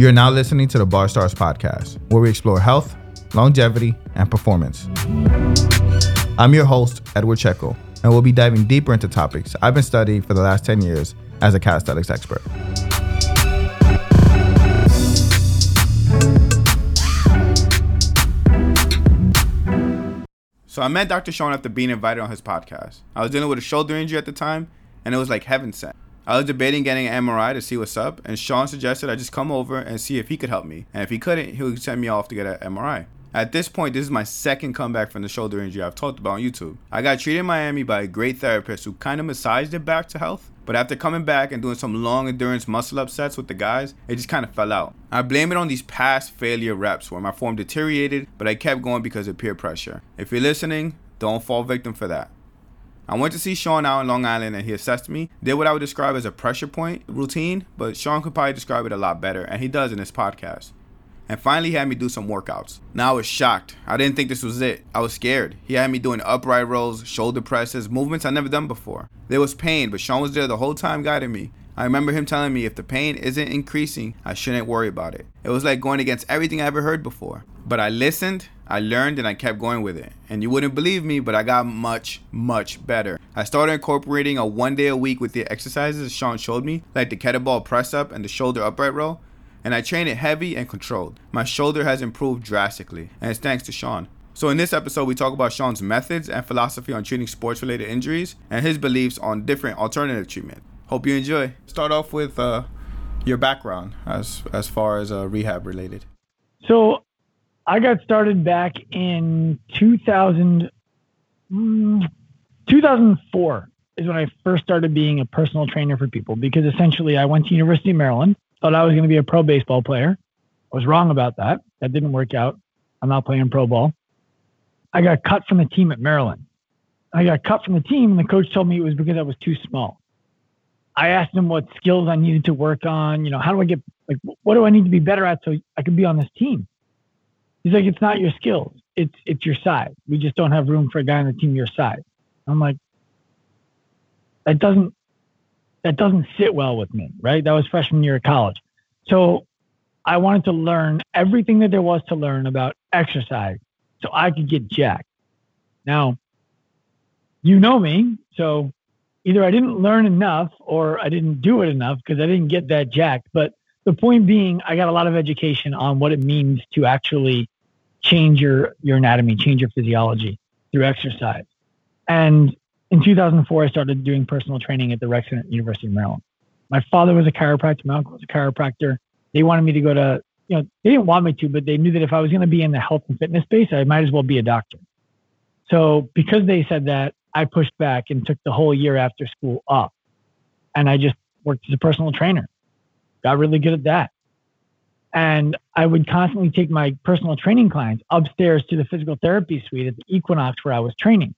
You're now listening to the Barstarzz podcast, where we explore health, longevity, and performance. I'm your host, Edward Checo, and we'll be diving deeper into topics I've been studying for the last 10 years as a calisthenics expert. So I met Dr. Sean after being invited on his podcast. I was dealing with a shoulder injury at the time, and it was like heaven sent. I was debating getting an MRI to see what's up, and Sean suggested I just come over and see if he could help me. And if he couldn't, he would send me off to get an MRI. At this point, this is my second comeback from the shoulder injury I've talked about on YouTube. I got treated in Miami by a great therapist who kind of massaged it back to health. But after coming back and doing some long endurance muscle up sets with the guys, it just kind of fell out. I blame it on these past failure reps where my form deteriorated, but I kept going because of peer pressure. If you're listening, don't fall victim for that. I went to see Sean out in Long Island and he assessed me, did what I would describe as a pressure point routine, but Sean could probably describe it a lot better, and he does in his podcast and finally he had me do some workouts. Now I was shocked. I didn't think this was it. I was scared. He had me doing upright rows, shoulder presses, movements I'd never done before. There was pain, but Sean was there the whole time guiding me. I remember him telling me if the pain isn't increasing, I shouldn't worry about it. It was like going against everything I ever heard before. But I listened, I learned, and I kept going with it. And you wouldn't believe me, but I got much, much better. I started incorporating a one day a week with the exercises Sean showed me, like the kettlebell press up and the shoulder upright row and I train it heavy and controlled. My shoulder has improved drastically, and it's thanks to Sean. So, in this episode, we talk about Sean's methods and philosophy on treating sports related injuries and his beliefs on different alternative treatment. Hope you enjoy. Start off with uh, your background as, as far as uh, rehab related. So, I got started back in 2000, mm, 2004 is when I first started being a personal trainer for people because essentially I went to University of Maryland Thought I was going to be a pro baseball player. I was wrong about that. That didn't work out. I'm not playing pro ball. I got cut from the team at Maryland. I got cut from the team, and the coach told me it was because I was too small. I asked him what skills I needed to work on. You know, how do I get like what do I need to be better at so I can be on this team? He's like, it's not your skills, it's it's your size. We just don't have room for a guy on the team your size. I'm like, that doesn't that doesn't sit well with me, right? That was freshman year of college. So I wanted to learn everything that there was to learn about exercise so I could get jacked. Now, you know me, so either I didn't learn enough or I didn't do it enough because I didn't get that jacked. But the point being, I got a lot of education on what it means to actually change your, your anatomy, change your physiology through exercise. And in 2004, I started doing personal training at the Rex University of Maryland. My father was a chiropractor. My uncle was a chiropractor. They wanted me to go to, you know, they didn't want me to, but they knew that if I was going to be in the health and fitness space, I might as well be a doctor. So because they said that, I pushed back and took the whole year after school off. And I just worked as a personal trainer. Got really good at that. And I would constantly take my personal training clients upstairs to the physical therapy suite at the Equinox where I was training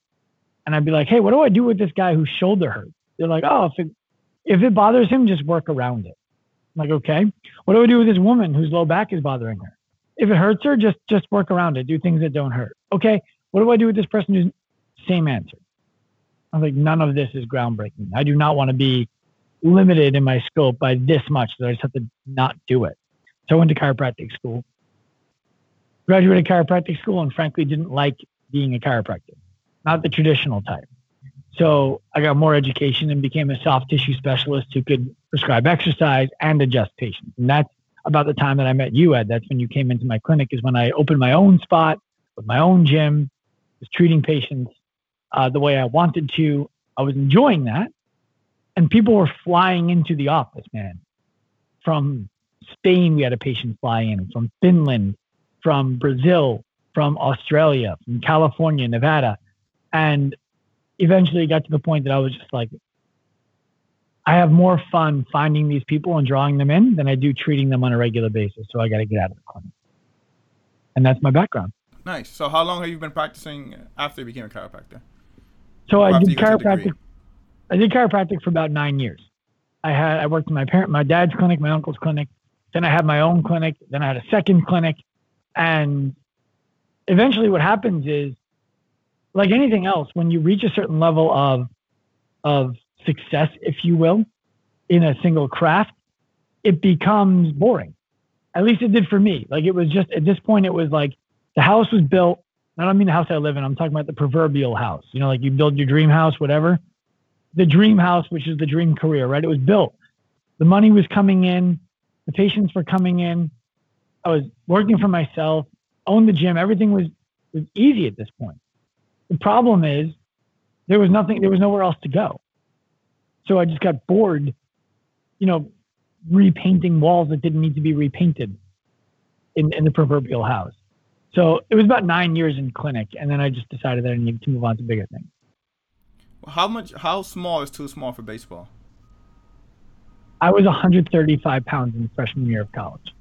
and I'd be like, hey, what do I do with this guy whose shoulder hurts? They're like, oh, if it, if it bothers him, just work around it. I'm like, okay. What do I do with this woman whose low back is bothering her? If it hurts her, just just work around it. Do things that don't hurt. Okay. What do I do with this person who's same answer? I'm like, none of this is groundbreaking. I do not want to be limited in my scope by this much that I just have to not do it. So I went to chiropractic school, graduated chiropractic school, and frankly didn't like being a chiropractor not the traditional type. So I got more education and became a soft tissue specialist who could prescribe exercise and adjust patients. And that's about the time that I met you, Ed. That's when you came into my clinic, is when I opened my own spot with my own gym, was treating patients uh, the way I wanted to. I was enjoying that. And people were flying into the office, man. From Spain, we had a patient fly in, from Finland, from Brazil, from Australia, from California, Nevada and eventually it got to the point that I was just like, I have more fun finding these people and drawing them in than I do treating them on a regular basis. So I got to get out of the clinic. And that's my background. Nice. So how long have you been practicing after you became a chiropractor? So I did chiropractic. I did chiropractic for about nine years. I had I worked in my parent, my dad's clinic, my uncle's clinic. Then I had my own clinic. Then I had a second clinic, and eventually, what happens is like anything else, when you reach a certain level of of success, if you will, in a single craft, it becomes boring. At least it did for me. Like it was just at this point, it was like the house was built. I don't mean the house I live in. I'm talking about the proverbial house. You know, like you build your dream house, whatever. The dream house, which is the dream career, right? It was built. The money was coming in. The patients were coming in. I was working for myself, owned the gym. Everything was, was easy at this point. The problem is there was nothing, there was nowhere else to go. So I just got bored, you know, repainting walls that didn't need to be repainted in, in the proverbial house. So it was about nine years in clinic, and then I just decided that I needed to move on to bigger things. How much? How small is too small for baseball? I was 135 pounds in the freshman year of college.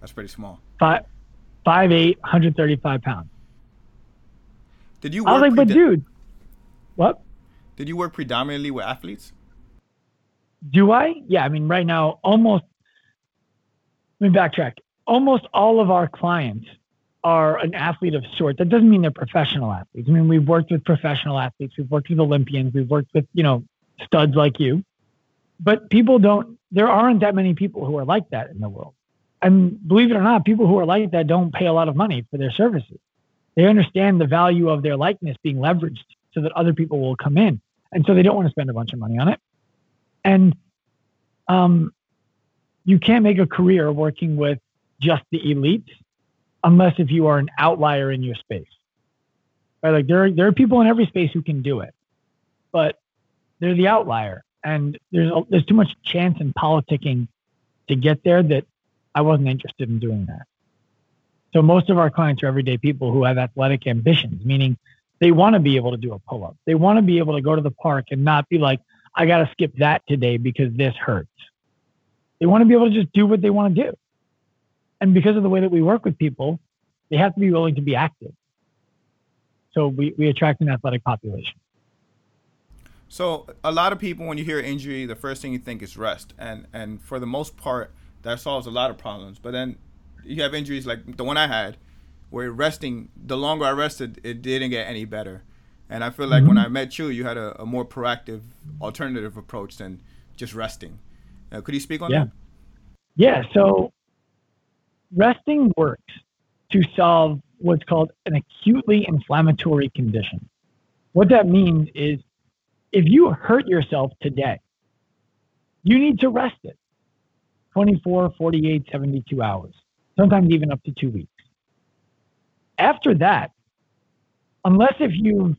That's pretty small. Five, five eight, 135 pounds. Did you? I was like, but dude, what? Did you work predominantly with athletes? Do I? Yeah, I mean, right now, almost. Let me backtrack. Almost all of our clients are an athlete of sorts. That doesn't mean they're professional athletes. I mean, we've worked with professional athletes, we've worked with Olympians, we've worked with, you know, studs like you. But people don't, there aren't that many people who are like that in the world. And believe it or not, people who are like that don't pay a lot of money for their services. They understand the value of their likeness being leveraged so that other people will come in. And so they don't want to spend a bunch of money on it. And um, you can't make a career working with just the elite unless if you are an outlier in your space. Right? Like there are, there are people in every space who can do it, but they're the outlier. And there's there's too much chance and politicking to get there that I wasn't interested in doing that. So most of our clients are everyday people who have athletic ambitions, meaning they want to be able to do a pull up. They want to be able to go to the park and not be like, I got to skip that today because this hurts. They want to be able to just do what they want to do. And because of the way that we work with people, they have to be willing to be active. So we, we attract an athletic population. So a lot of people, when you hear injury, the first thing you think is rest, and and for the most part, that solves a lot of problems. But then you have injuries like the one I had, where resting, the longer I rested, it didn't get any better. And I feel like mm-hmm. when I met you, you had a, a, more proactive, alternative approach than just resting. Uh, could you speak on yeah. that? Yeah. So resting works to solve what's called an acutely inflammatory condition. What that means is if you hurt yourself today, you need to rest it 24, 48, 72 hours, sometimes even up to two weeks. After that, unless if you've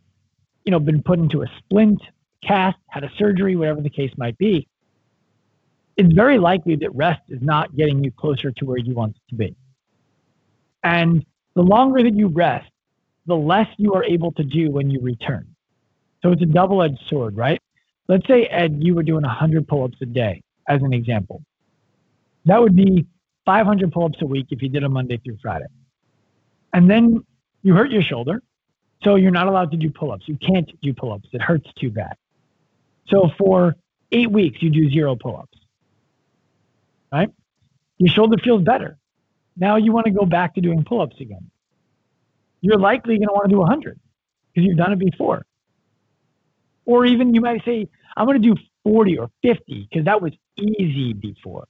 you know been put into a splint, cast, had a surgery, whatever the case might be, it's very likely that rest is not getting you closer to where you want to be. And the longer that you rest, the less you are able to do when you return. So it's a double edged sword, right? Let's say, Ed, you were doing 100 pull ups a day, as an example. That would be 500 pull ups a week if you did a Monday through Friday. And then you hurt your shoulder, so you're not allowed to do pull ups. You can't do pull ups, it hurts too bad. So for eight weeks, you do zero pull ups, right? Your shoulder feels better. Now you want to go back to doing pull ups again. You're likely going to want to do 100 because you've done it before. Or even you might say, I'm going to do 40 or 50 because that was easy before.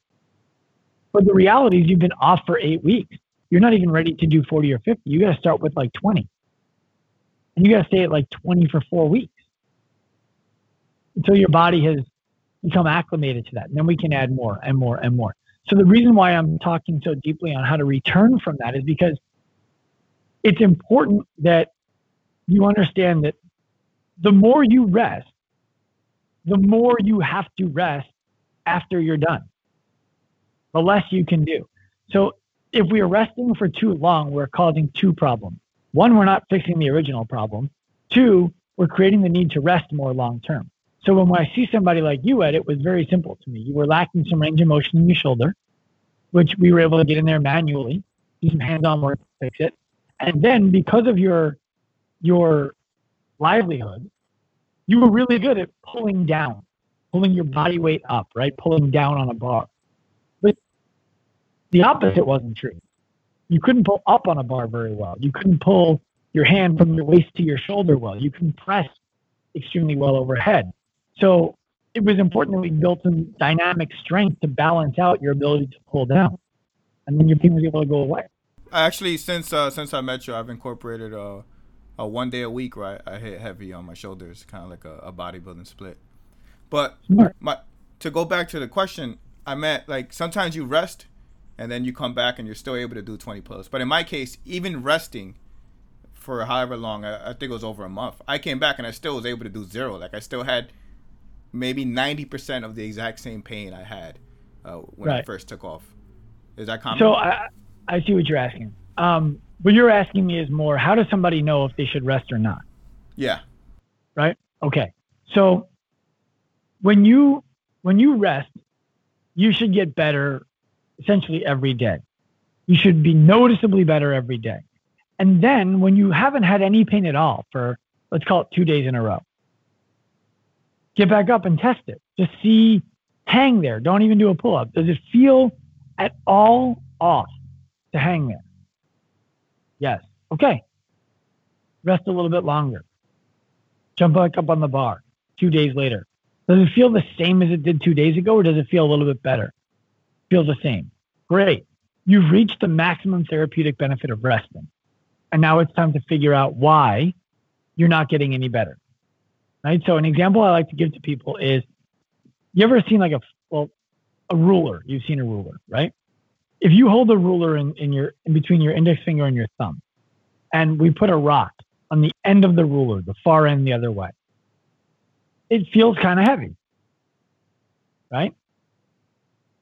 But the reality is you've been off for eight weeks. You're not even ready to do 40 or 50. You got to start with like 20. And you got to stay at like 20 for four weeks until your body has become acclimated to that. And then we can add more and more and more. So the reason why I'm talking so deeply on how to return from that is because it's important that you understand that the more you rest, the more you have to rest after you're done, the less you can do. So if we are resting for too long, we're causing two problems. One, we're not fixing the original problem. Two, we're creating the need to rest more long term. So when I see somebody like you, Ed, it was very simple to me. You were lacking some range of motion in your shoulder, which we were able to get in there manually, do some hands-on work fix it. And then because of your your livelihood, you were really good at pulling down, pulling your body weight up, right? Pulling down on a bar. But the opposite wasn't true. You couldn't pull up on a bar very well. You couldn't pull your hand from your waist to your shoulder well. You couldn't press extremely well overhead. So it was important that we built some dynamic strength to balance out your ability to pull down. and then your pain was able to go away. Actually, since uh, since I met you, I've incorporated uh, a one day a week where I, I hit heavy on my shoulders, kind of like a, a bodybuilding split. But Smart. my to go back to the question, I meant like sometimes you rest and then you come back and you're still able to do 20 plus. But in my case, even resting for however long, I, I think it was over a month, I came back and I still was able to do zero. Like I still had maybe 90% of the exact same pain I had uh, when I first took off. Is that common? So I, I see what you're asking. Um, what you're asking me is more, how does somebody know if they should rest or not? yeah. right? Okay. So when you when you rest, you should get better essentially every day. You should be noticeably better every day. And then when you haven't had any pain at all for let's call it 2 days in a row. Get back up and test it. Just see hang there. Don't even do a pull up. Does it feel at all off to hang there? Yes. Okay. Rest a little bit longer jump back up on the bar two days later. Does it feel the same as it did two days ago, or does it feel a little bit better? Feels the same. Great. You've reached the maximum therapeutic benefit of resting. And now it's time to figure out why you're not getting any better. Right? So an example I like to give to people is you ever seen like a well a ruler? You've seen a ruler, right? If you hold a ruler in, in your in between your index finger and your thumb, and we put a rock on the end of the ruler, the far end the other way. It feels kind of heavy, right?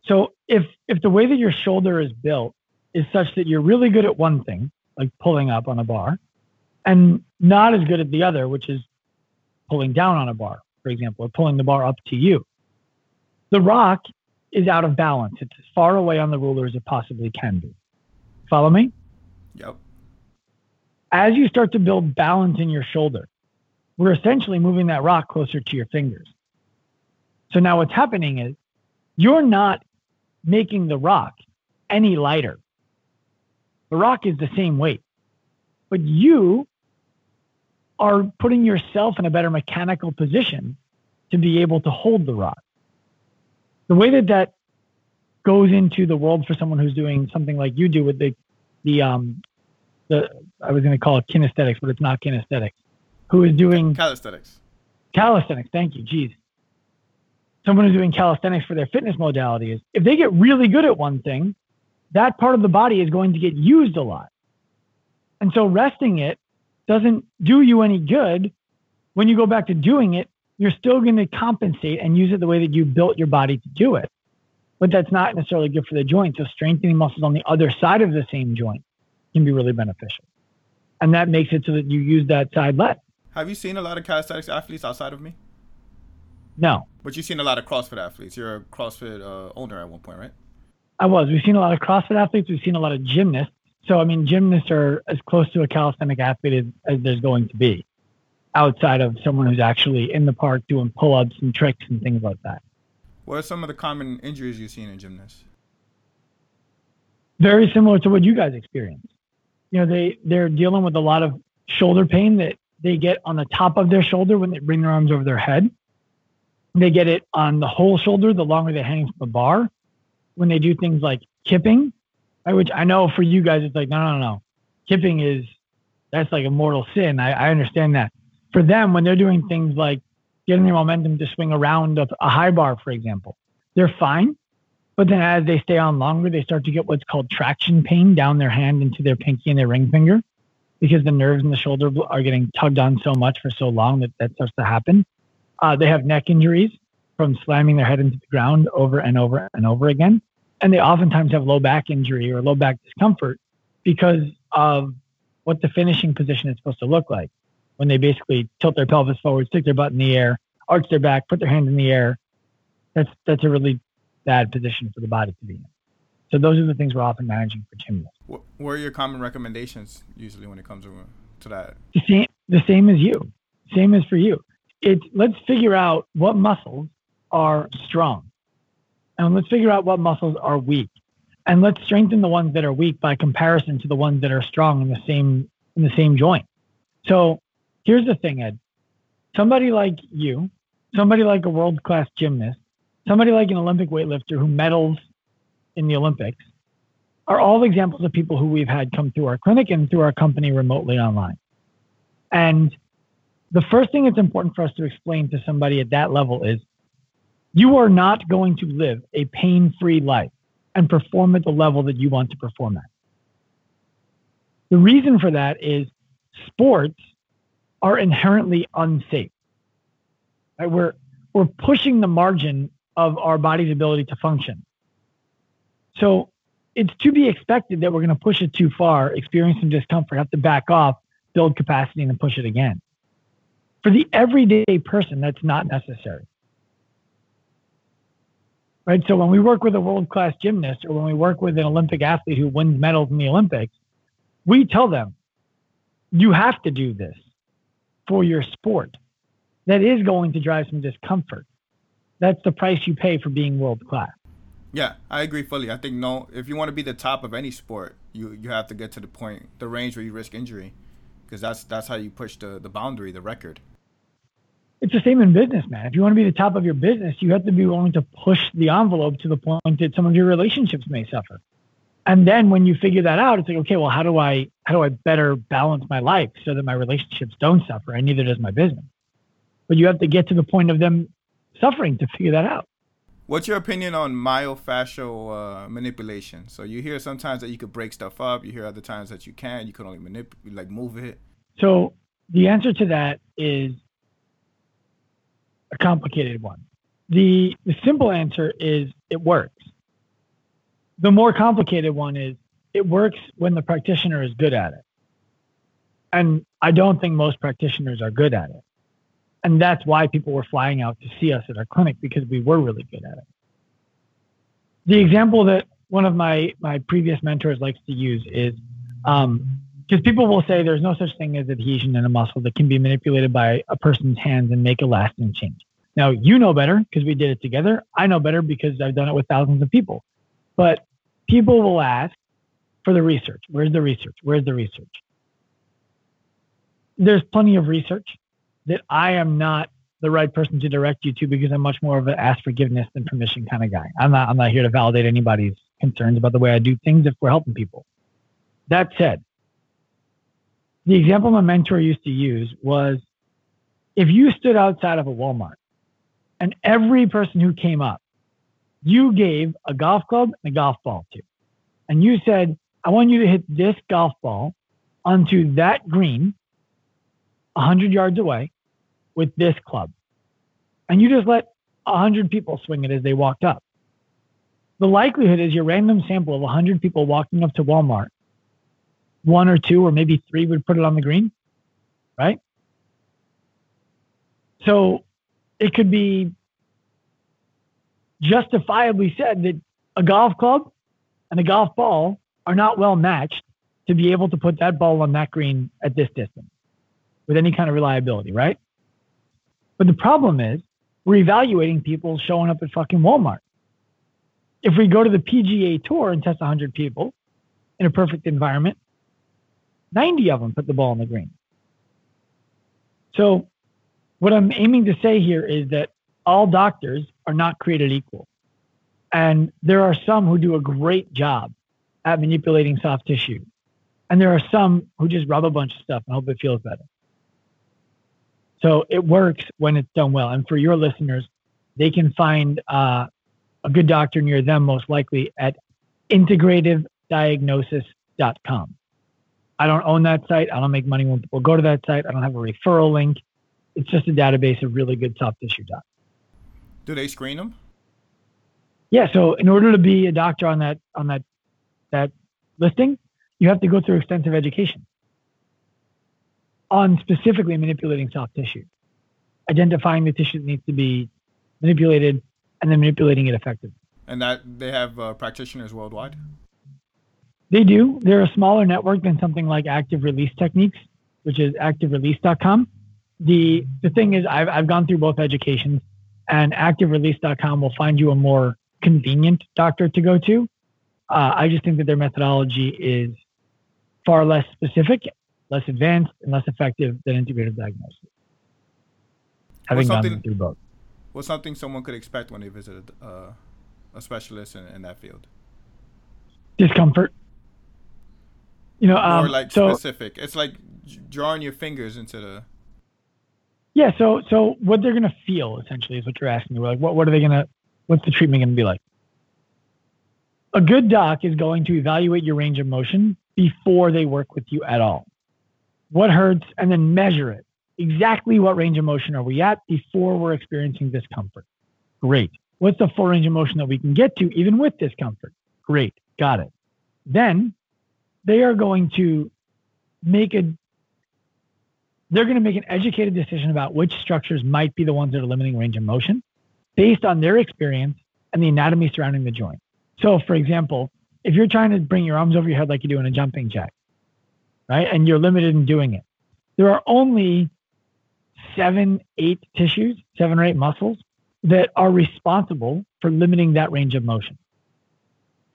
So if if the way that your shoulder is built is such that you're really good at one thing, like pulling up on a bar, and not as good at the other, which is pulling down on a bar, for example, or pulling the bar up to you, the rock is out of balance. It's as far away on the ruler as it possibly can be. Follow me? Yep. as you start to build balance in your shoulder, we're essentially moving that rock closer to your fingers. So now what's happening is you're not making the rock any lighter. The rock is the same weight, but you are putting yourself in a better mechanical position to be able to hold the rock. The way that that goes into the world for someone who's doing something like you do with the the um the I was going to call it kinesthetics, but it's not kinesthetics. Who is doing Calisthenics. calisthenics? Thank you, Jeez. Someone who's doing calisthenics for their fitness modality is if they get really good at one thing, that part of the body is going to get used a lot, and so resting it doesn't do you any good. When you go back to doing it, you're still going to compensate and use it the way that you built your body to do it. But that's not necessarily good for the joint. So strengthening muscles on the other side of the same joint can be really beneficial. And that makes it so that you use that side less. Have you seen a lot of calisthenics athletes outside of me? No, But you've seen a lot of CrossFit athletes. You're a CrossFit uh, owner at one point, right? I was. We've seen a lot of CrossFit athletes. We've seen a lot of gymnasts. So, I mean, gymnasts are as close to a calisthenic athlete as, as there's going to be outside of someone who's actually in the park doing pull ups and tricks and things like that. What are some of the common injuries you've seen in gymnasts? very similar to what you guys experience. You know, they they're dealing with a lot of shoulder pain that they get on the top of their shoulder when they bring their arms over their head. They get it on the whole shoulder the longer they're hanging from the bar. When they do things like kipping, right, which I know for you guys it's like no no no no, kipping is that's like a mortal sin. I, I understand that. For them, when they're doing things like getting their momentum to swing around a, a high bar, for example, they're fine. But then as they stay on longer, they start to get what's called traction pain down their hand into their pinky and their ring finger because the nerves in the shoulder are getting tugged on so much for so long that that starts to happen. Uh, they have neck injuries from slamming their head into the ground over and over and over again. And they oftentimes have low back injury or low back discomfort because of what the finishing position is supposed to look like when they basically tilt their pelvis forward, stick their butt in the air, arch their back, put their hand in the air. That's that's a really bad position for the body to be in. So those are the things we're often managing for gymnasts. What, are your common recommendations usually when it comes to, to that? The same, the same as you, same as for you. It's let's figure out what muscles are strong, and let's figure out what muscles are weak, and let's strengthen the ones that are weak by comparison to the ones that are strong in the same in the same joint. So here's the thing, Ed. Somebody like you, somebody like a world class gymnast, somebody like an Olympic weightlifter who medals in the Olympics, are all examples of people who we've had come through our clinic and through our company remotely online. And the first thing that's important for us to explain to somebody at that level is you are not going to live a pain free life and perform at the level that you want to perform at. The reason for that is sports are inherently unsafe. Right? We're, we're pushing the margin of our body's ability to function. So it's to be expected that we're going to push it too far, experience some discomfort, have to back off, build capacity, and then push it again. For the everyday person, that's not necessary. Right. So when we work with a world class gymnast or when we work with an Olympic athlete who wins medals in the Olympics, we tell them, you have to do this for your sport. That is going to drive some discomfort. That's the price you pay for being world class. Yeah, I agree fully. I think no, if you want to be the top of any sport, you you have to get to the point, the range where you risk injury, because that's that's how you push the the boundary, the record. It's the same in business, man. If you want to be the top of your business, you have to be willing to push the envelope to the point that some of your relationships may suffer. And then when you figure that out, it's like, okay, well, how do I how do I better balance my life so that my relationships don't suffer and neither does my business? But you have to get to the point of them suffering to figure that out. What's your opinion on myofascial uh, manipulation? So you hear sometimes that you could break stuff up. You hear other times that you can. You can only manipulate, like move it. So the answer to that is a complicated one. The the simple answer is it works. The more complicated one is it works when the practitioner is good at it. And I don't think most practitioners are good at it. And that's why people were flying out to see us at our clinic because we were really good at it. The example that one of my, my previous mentors likes to use is because um, people will say there's no such thing as adhesion in a muscle that can be manipulated by a person's hands and make a lasting change. Now, you know better because we did it together. I know better because I've done it with thousands of people. But people will ask for the research. Where's the research? Where's the research? There's plenty of research that I am not the right person to direct you to because I'm much more of an ask forgiveness than permission kind of guy. I'm not I'm not here to validate anybody's concerns about the way I do things if we're helping people. That said, the example my mentor used to use was if you stood outside of a Walmart and every person who came up, you gave a golf club and a golf ball to, and you said, I want you to hit this golf ball onto that green 100 yards away with this club. And you just let 100 people swing it as they walked up. The likelihood is your random sample of 100 people walking up to Walmart, one or two or maybe three would put it on the green, right? So it could be justifiably said that a golf club and a golf ball are not well matched to be able to put that ball on that green at this distance with any kind of reliability, right? But the problem is we're evaluating people showing up at fucking Walmart. If we go to the PGA Tour and test 100 people in a perfect environment, 90 of them put the ball on the green. So, what I'm aiming to say here is that all doctors are not created equal. And there are some who do a great job at manipulating soft tissue. And there are some who just rub a bunch of stuff and hope it feels better. So it works when it's done well. And for your listeners, they can find uh, a good doctor near them most likely at integrativediagnosis.com. I don't own that site. I don't make money when people go to that site. I don't have a referral link. It's just a database of really good soft tissue docs. Do they screen them? Yeah. So in order to be a doctor on that on that that listing, you have to go through extensive education on specifically manipulating soft tissue, identifying the tissue that needs to be manipulated, and then manipulating it effectively. And that they have uh, practitioners worldwide. They do. They're a smaller network than something like Active Release Techniques, which is activerelease.com. The the thing is, I've I've gone through both educations, and activerelease.com will find you a more convenient doctor to go to. Uh, I just think that their methodology is far less specific less advanced and less effective than integrative diagnosis. Having gone through both. What's something someone could expect when they visit uh, a specialist in, in that field? discomfort. You know, um, or like so specific. It's like drawing your fingers into the. yeah, so so what they're gonna feel essentially is what you're asking. We're like, what what are they gonna? What's the treatment gonna be like? A good doc is going to evaluate your range of motion before they work with you at all. What hurts, and then measure it. Exactly what range of motion are we at before we're experiencing discomfort? Great. What's the full range of motion that we can get to even with discomfort? Great. Got it. Then they are going to make a they're going to make an educated decision about which structures might be the ones that are limiting range of motion based on their experience and the anatomy surrounding the joint. So, for example, if you're trying to bring your arms over your head like you do in a jumping jack, right, and you're limited in doing it, there are only seven, eight tissues, seven or eight muscles that are responsible for limiting that range of motion.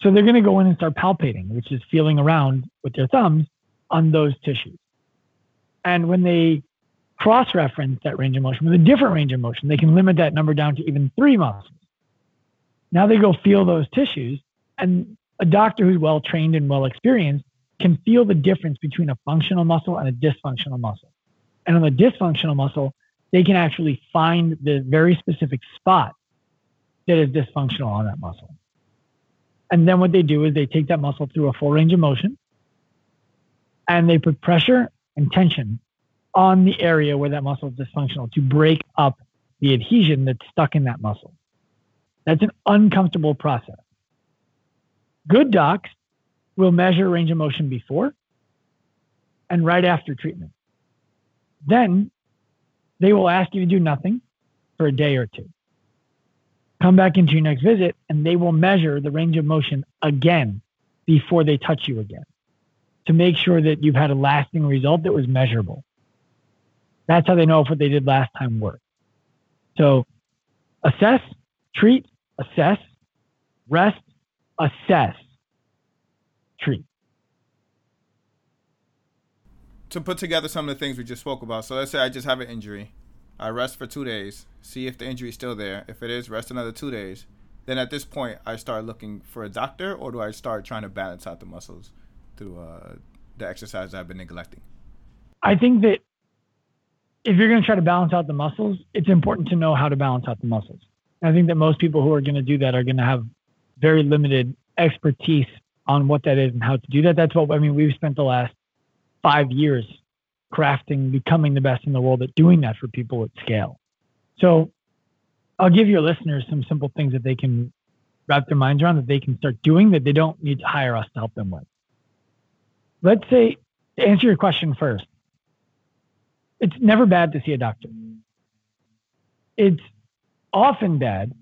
So they're going to go in and start palpating, which is feeling around with their thumbs on those tissues. And when they cross reference that range of motion with a different range of motion, they can limit that number down to even three muscles. Now they go feel those tissues, and a doctor who's well trained and well experienced can feel the difference between a functional muscle and a dysfunctional muscle. And on the dysfunctional muscle, they can actually find the very specific spot that is dysfunctional on that muscle. And then what they do is they take that muscle through a full range of motion and they put pressure and tension on the area where that muscle is dysfunctional to break up the adhesion that's stuck in that muscle. That's an uncomfortable process. Good docs will measure range of motion before and right after treatment. Then they will ask you to do nothing for a day or two. Come back into your next visit and they will measure the range of motion again before they touch you again to make sure that you've had a lasting result that was measurable. That's how they know if what they did last time worked. So assess, treat, assess, rest, assess, treat. To put together some of the things we just spoke about. So let's say I just have an injury. I rest for two days, see if the injury is still there. If it is, rest another two days. Then at this point, I start looking for a doctor, or do I start trying to balance out the muscles through uh, the exercise I've been neglecting? I think that if you're going to try to balance out the muscles, it's important to know how to balance out the muscles. I think that most people who are going to do that are going to have very limited expertise on what that is and how to do that. That's what I mean. We've spent the last five years crafting, becoming the best in the world at doing that for people at scale. So I'll give your listeners some simple things that they can wrap their minds around that they can start doing that they don't need to hire us to help them with. Let's say, to answer your question first, it's never bad to see a doctor. It's often bad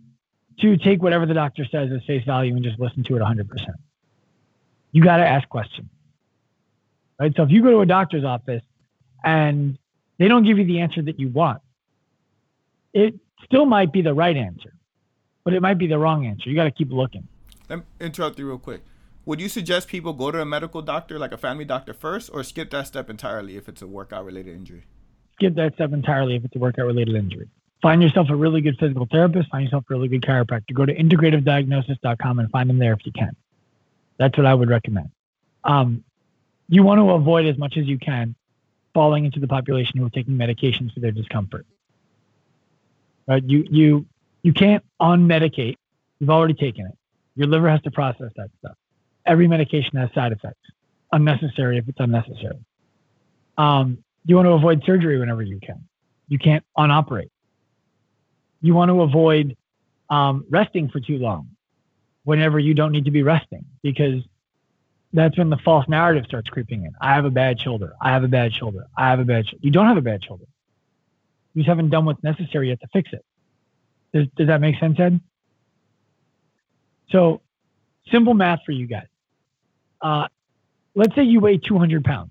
to take whatever the doctor says as face value and just listen to it 100%. You got to ask questions. Right? So if you go to a doctor's office and they don't give you the answer that you want, it still might be the right answer, but it might be the wrong answer. You got to keep looking. Let me interrupt you real quick. Would you suggest people go to a medical doctor, like a family doctor first, or skip that step entirely if it's a workout related injury? Skip that step entirely if it's a workout related injury. Find yourself a really good physical therapist, find yourself a really good chiropractor. Go to integrativediagnosis.com and find them there if you can. That's what I would recommend. Um, you want to avoid as much as you can falling into the population who are taking medications for their discomfort. Right? You you you can't unmedicate. You've already taken it. Your liver has to process that stuff. Every medication has side effects, unnecessary if it's unnecessary. Um, you want to avoid surgery whenever you can. You can't unoperate. You want to avoid um, resting for too long whenever you don't need to be resting because that's when the false narrative starts creeping in. I have a bad shoulder. I have a bad shoulder. I have a bad shoulder. You don't have a bad shoulder. You just haven't done what's necessary yet to fix it. Does, does that make sense, Ed? So, simple math for you guys. Uh, let's say you weigh 200 pounds.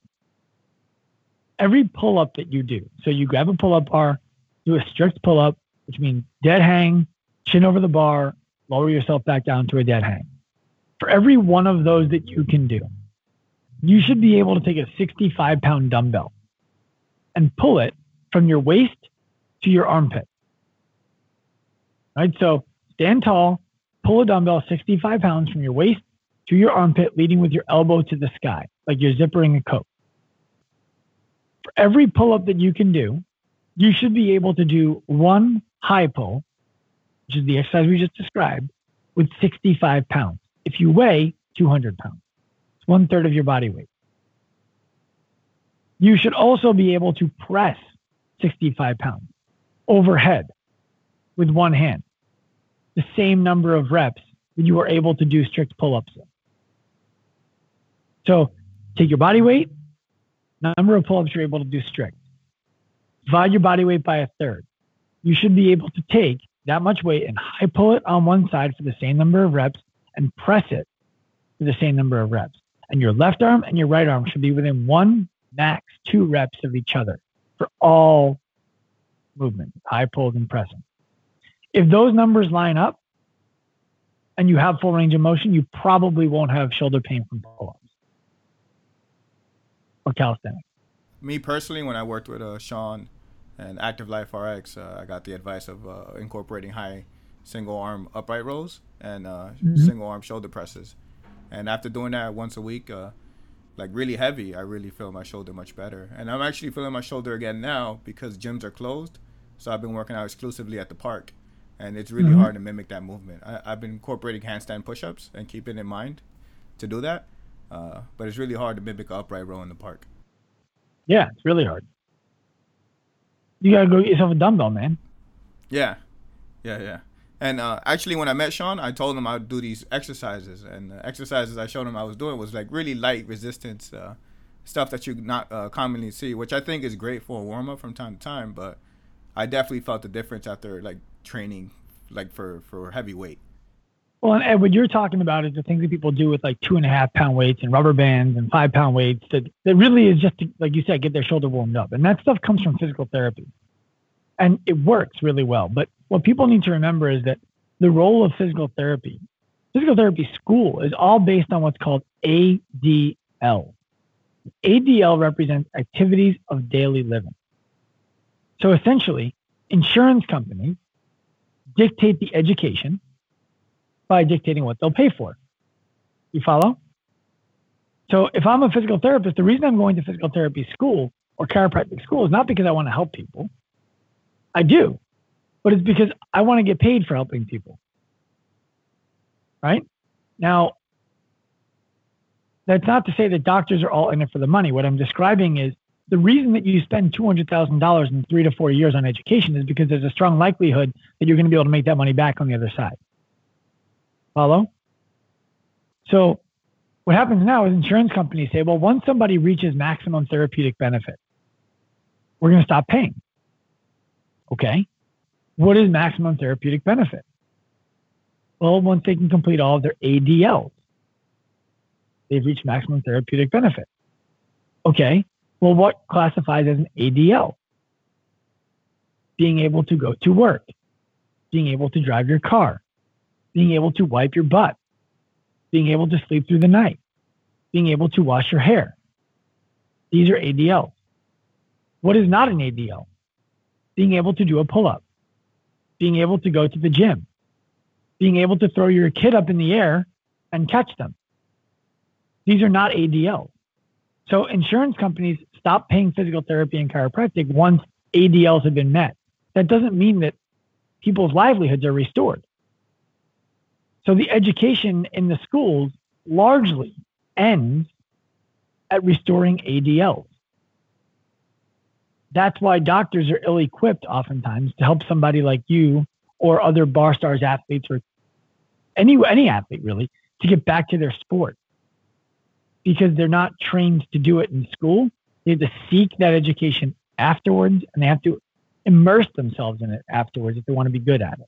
Every pull up that you do, so you grab a pull up bar, do a strict pull up, which means dead hang, chin over the bar, lower yourself back down to a dead hang for every one of those that you can do, you should be able to take a 65 pound dumbbell and pull it from your waist to your armpit. Right? So stand tall, pull a dumbbell 65 pounds from your waist to your armpit, leading with your elbow to the sky, like you're zippering a coat. For every pull up that you can do, you should be able to do one high pull, which is the exercise we just described, with 65 pounds. If you weigh 200 pounds, it's one third of your body weight. You should also be able to press 65 pounds overhead with one hand, the same number of reps that you are able to do strict pull ups. So take your body weight, number of pull ups you're able to do strict, divide your body weight by a third. You should be able to take that much weight and high pull it on one side for the same number of reps and press it for the same number of reps. And your left arm and your right arm should be within one, max two reps of each other for all movements, high pulls and pressing. If those numbers line up and you have full range of motion, you probably won't have shoulder pain from pull ups or calisthenics. Me personally, when I worked with uh, Sean and Active Life RX, uh, I got the advice of uh, incorporating high single arm upright rows and uh, mm-hmm. single arm shoulder presses. And after doing that once a week, uh, like really heavy, I really feel my shoulder much better. And I'm actually feeling my shoulder again now because gyms are closed. So I've been working out exclusively at the park. And it's really mm-hmm. hard to mimic that movement. I, have been incorporating handstand push ups and keeping in mind to do that. Uh, but it's really hard to mimic an upright row in the park. Yeah, it's really hard. You gotta go get yourself a dumbbell, man. Yeah, yeah, yeah. And uh, actually, when I met Sean, I told him I'd do these exercises, and the exercises I showed him I was doing was like really light resistance uh, stuff that you not uh, commonly see, which I think is great for a warm up from time to time. But I definitely felt the difference after like training, like for for heavy weight. Well, and Ed, what you're talking about is the things that people do with like two and a half pound weights and rubber bands and five pound weights that, that really is just to, like you said, get their shoulder warmed up. And that stuff comes from physical therapy. And it works really well. But what people need to remember is that the role of physical therapy, physical therapy school is all based on what's called ADL. ADL represents activities of daily living. So essentially, insurance companies dictate the education by dictating what they'll pay for. You follow? So if I'm a physical therapist, the reason I'm going to physical therapy school or chiropractic school is not because I want to help people. I do, but it's because I want to get paid for helping people. Right? Now, that's not to say that doctors are all in it for the money. What I'm describing is the reason that you spend $200,000 in three to four years on education is because there's a strong likelihood that you're going to be able to make that money back on the other side. Follow? So what happens now is insurance companies say, well, once somebody reaches maximum therapeutic benefit, we're going to stop paying. Okay. What is maximum therapeutic benefit? Well, once they can complete all of their ADLs, they've reached maximum therapeutic benefit. Okay. Well, what classifies as an ADL? Being able to go to work, being able to drive your car, being able to wipe your butt, being able to sleep through the night, being able to wash your hair. These are ADLs. What is not an ADL? Being able to do a pull up, being able to go to the gym, being able to throw your kid up in the air and catch them. These are not ADLs. So insurance companies stop paying physical therapy and chiropractic once ADLs have been met. That doesn't mean that people's livelihoods are restored. So the education in the schools largely ends at restoring ADLs. That's why doctors are ill equipped oftentimes to help somebody like you or other Barstarzz athletes or any any athlete really to get back to their sport because they're not trained to do it in school. They have to seek that education afterwards and they have to immerse themselves in it afterwards if they want to be good at it.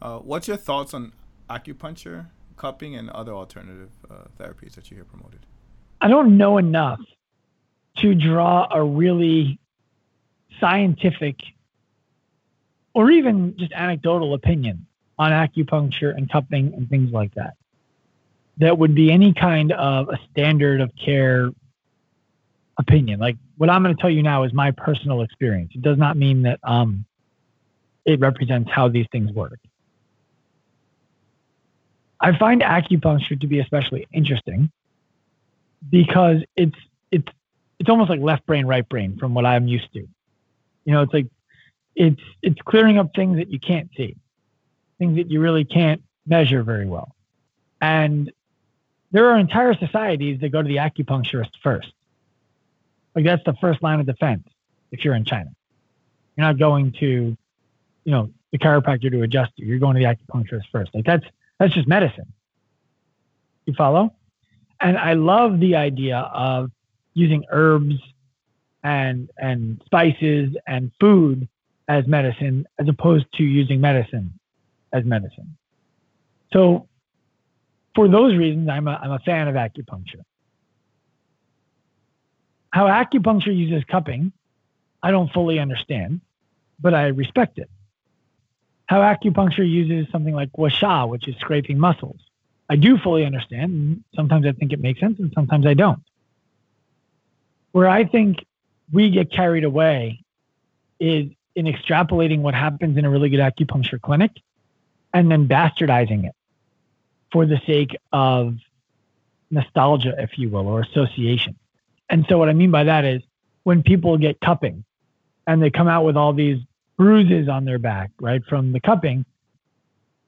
Uh, what's your thoughts on acupuncture, cupping, and other alternative uh, therapies that you hear promoted? I don't know enough to draw a really scientific or even just anecdotal opinion on acupuncture and cupping and things like that. That would be any kind of a standard of care opinion. Like what I'm going to tell you now is my personal experience. It does not mean that um, it represents how these things work. I find acupuncture to be especially interesting because it's it's it's almost like left brain, right brain from what I'm used to. You know, it's like it's it's clearing up things that you can't see, things that you really can't measure very well. And there are entire societies that go to the acupuncturist first. Like that's the first line of defense if you're in China. You're not going to, you know, the chiropractor to adjust you. You're going to the acupuncturist first. Like that's that's just medicine. You follow? And I love the idea of using herbs and and spices and food as medicine as opposed to using medicine as medicine. So for those reasons, I'm a, I'm a fan of acupuncture. How acupuncture uses cupping, I don't fully understand, but I respect it. How acupuncture uses something like gua sha, which is scraping muscles, I do fully understand. Sometimes I think it makes sense, and sometimes I don't. Where I think we get carried away is in extrapolating what happens in a really good acupuncture clinic and then bastardizing it for the sake of nostalgia, if you will, or association. And so, what I mean by that is when people get cupping and they come out with all these bruises on their back, right, from the cupping,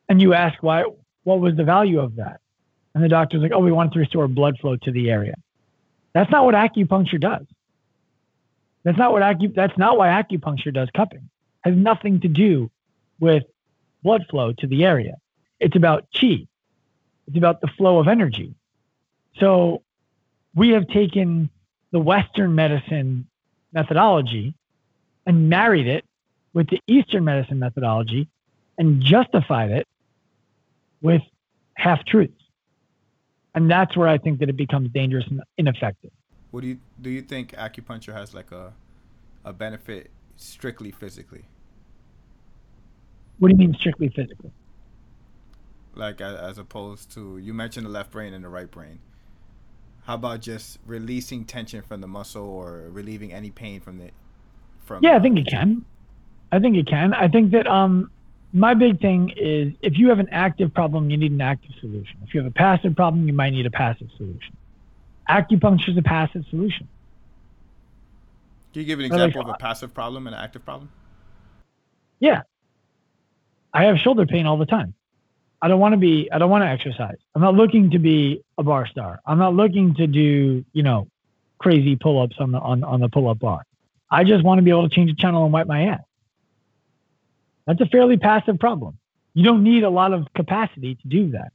and you ask why, what was the value of that? And the doctor's like, oh, we wanted to restore blood flow to the area. That's not what acupuncture does. That's not what acu- that's not why acupuncture does cupping. It has nothing to do with blood flow to the area. It's about chi. It's about the flow of energy. So we have taken the Western medicine methodology and married it with the Eastern medicine methodology and justified it with half truths. And that's where I think that it becomes dangerous and ineffective. What do you do you think acupuncture has like a a benefit strictly physically? What do you mean strictly physically? Like as opposed to you mentioned the left brain and the right brain. How about just releasing tension from the muscle or relieving any pain from the from Yeah, I think it can. I think it can. I think that um my big thing is if you have an active problem, you need an active solution. If you have a passive problem, you might need a passive solution. Acupuncture is a passive solution. Can you give an example like, of a passive problem and an active problem? Yeah. I have shoulder pain all the time. I don't want to be, I don't want to exercise. I'm not looking to be a bar star. I'm not looking to do, you know, crazy pull ups on the, on, on the pull up bar. I just want to be able to change the channel and wipe my ass. That's a fairly passive problem. You don't need a lot of capacity to do that.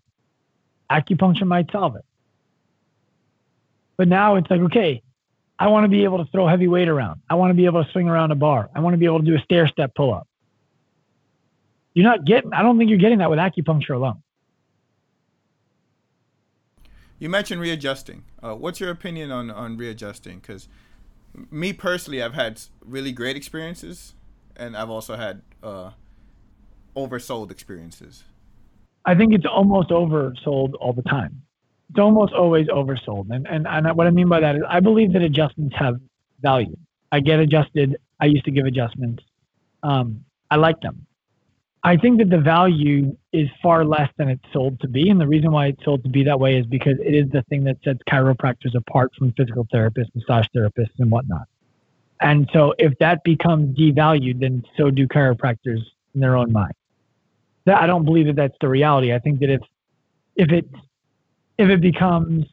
Acupuncture might solve it. But now it's like, okay, I want to be able to throw heavy weight around. I want to be able to swing around a bar. I want to be able to do a stair step pull up. You're not getting, I don't think you're getting that with acupuncture alone. You mentioned readjusting. Uh, what's your opinion on, on readjusting? Because me personally, I've had really great experiences and I've also had uh, oversold experiences. I think it's almost oversold all the time. It's almost always oversold, and and and what I mean by that is I believe that adjustments have value. I get adjusted. I used to give adjustments. Um, I like them. I think that the value is far less than it's sold to be. And the reason why it's sold to be that way is because it is the thing that sets chiropractors apart from physical therapists, massage therapists, and whatnot. And so if that becomes devalued, then so do chiropractors in their own mind. I don't believe that that's the reality. I think that if if it if it becomes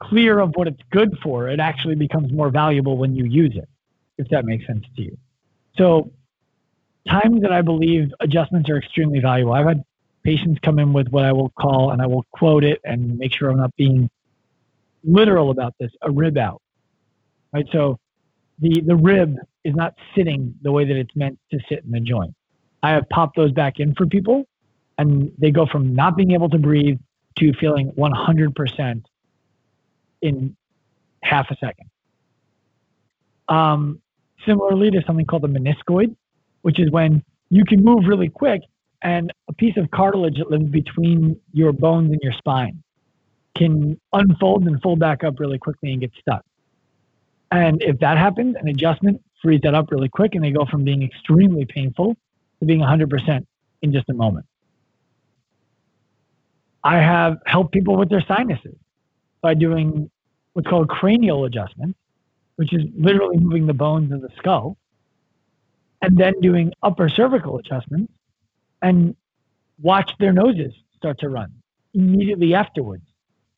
clear of what it's good for, it actually becomes more valuable when you use it, if that makes sense to you. So times that I believe adjustments are extremely valuable. I've had patients come in with what I will call, and I will quote it and make sure I'm not being literal about this, a rib out. Right. So the, the rib is not sitting the way that it's meant to sit in the joint. I have popped those back in for people, and they go from not being able to breathe to feeling 100% in half a second. Um, similarly to something called the meniscoid, which is when you can move really quick and a piece of cartilage that lives between your bones and your spine can unfold and fold back up really quickly and get stuck. And if that happens, an adjustment frees that up really quick and they go from being extremely painful to being 100% in just a moment. I have helped people with their sinuses by doing what's called cranial adjustments, which is literally moving the bones of the skull, and then doing upper cervical adjustments and watch their noses start to run immediately afterwards.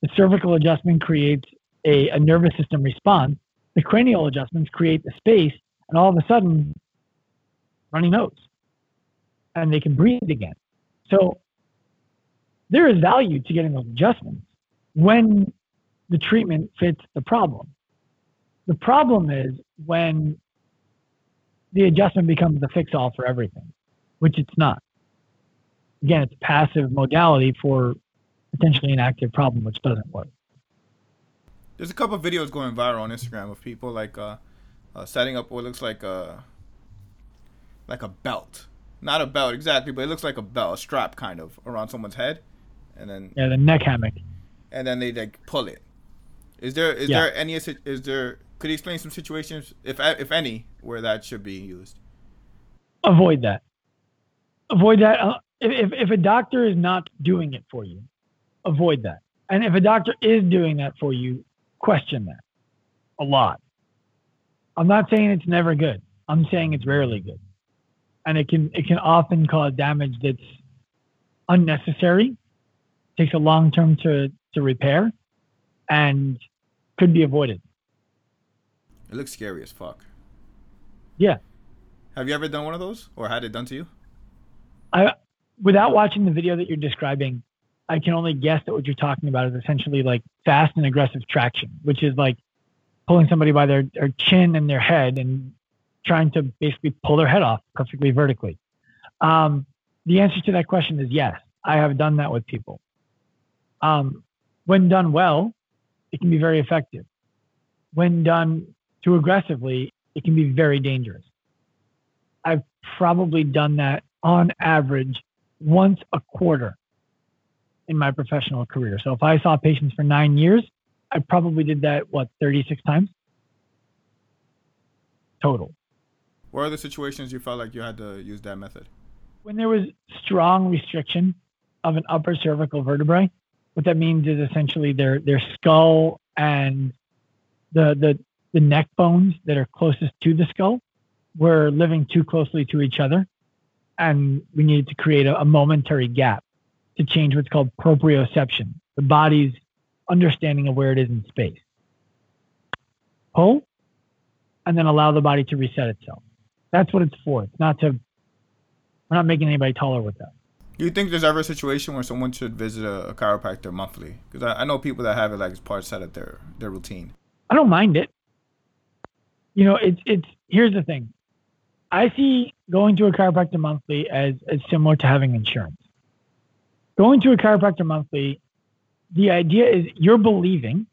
The cervical adjustment creates a, a nervous system response. The cranial adjustments create the space, and all of a sudden, runny nose, and they can breathe again. So there is value to getting those adjustments when the treatment fits the problem. The problem is when the adjustment becomes the fix all for everything, which it's not. Again, it's a passive modality for potentially an active problem, which doesn't work. There's a couple of videos going viral on Instagram of people like uh, uh, setting up what looks like a like a belt, not a belt exactly, but it looks like a belt, a strap kind of around someone's head, and then yeah, the neck hammock, and then they like pull it. Is there is yeah. there any is there could you explain some situations if if any where that should be used? Avoid that. Avoid that. Uh, if if a doctor is not doing it for you, avoid that. And if a doctor is doing that for you, question that a lot. I'm not saying it's never good. I'm saying it's rarely good. And it can it can often cause damage that's unnecessary, takes a long term to, to repair, and could be avoided. It looks scary as fuck. Yeah. Have you ever done one of those or had it done to you? I without watching the video that you're describing, I can only guess that what you're talking about is essentially like fast and aggressive traction, which is like pulling somebody by their, their chin and their head and trying to basically pull their head off perfectly vertically. Um, the answer to that question is yes. I have done that with people. Um, when done well, it can be very effective. When done too aggressively, it can be very dangerous. I've probably done that on average once a quarter in my professional career. So if I saw patients for nine years, I probably did that, what, 36 times total. What are the situations you felt like you had to use that method? When there was strong restriction of an upper cervical vertebrae, what that means is essentially their, their skull and the, the, the neck bones that are closest to the skull were living too closely to each other. And we needed to create a, a momentary gap to change what's called proprioception, the body's understanding of where it is in space. Pull, and then allow the body to reset itself. That's what it's for. It's not to, we're not making anybody taller with that. Do you think there's ever a situation where someone should visit a, a chiropractor monthly? Because I, I, know people that have it like as part set of their, their routine. I don't mind it. You know, it's, it's, here's the thing. I see going to a chiropractor monthly as, as similar to having insurance going to a chiropractor monthly, the idea is you're believing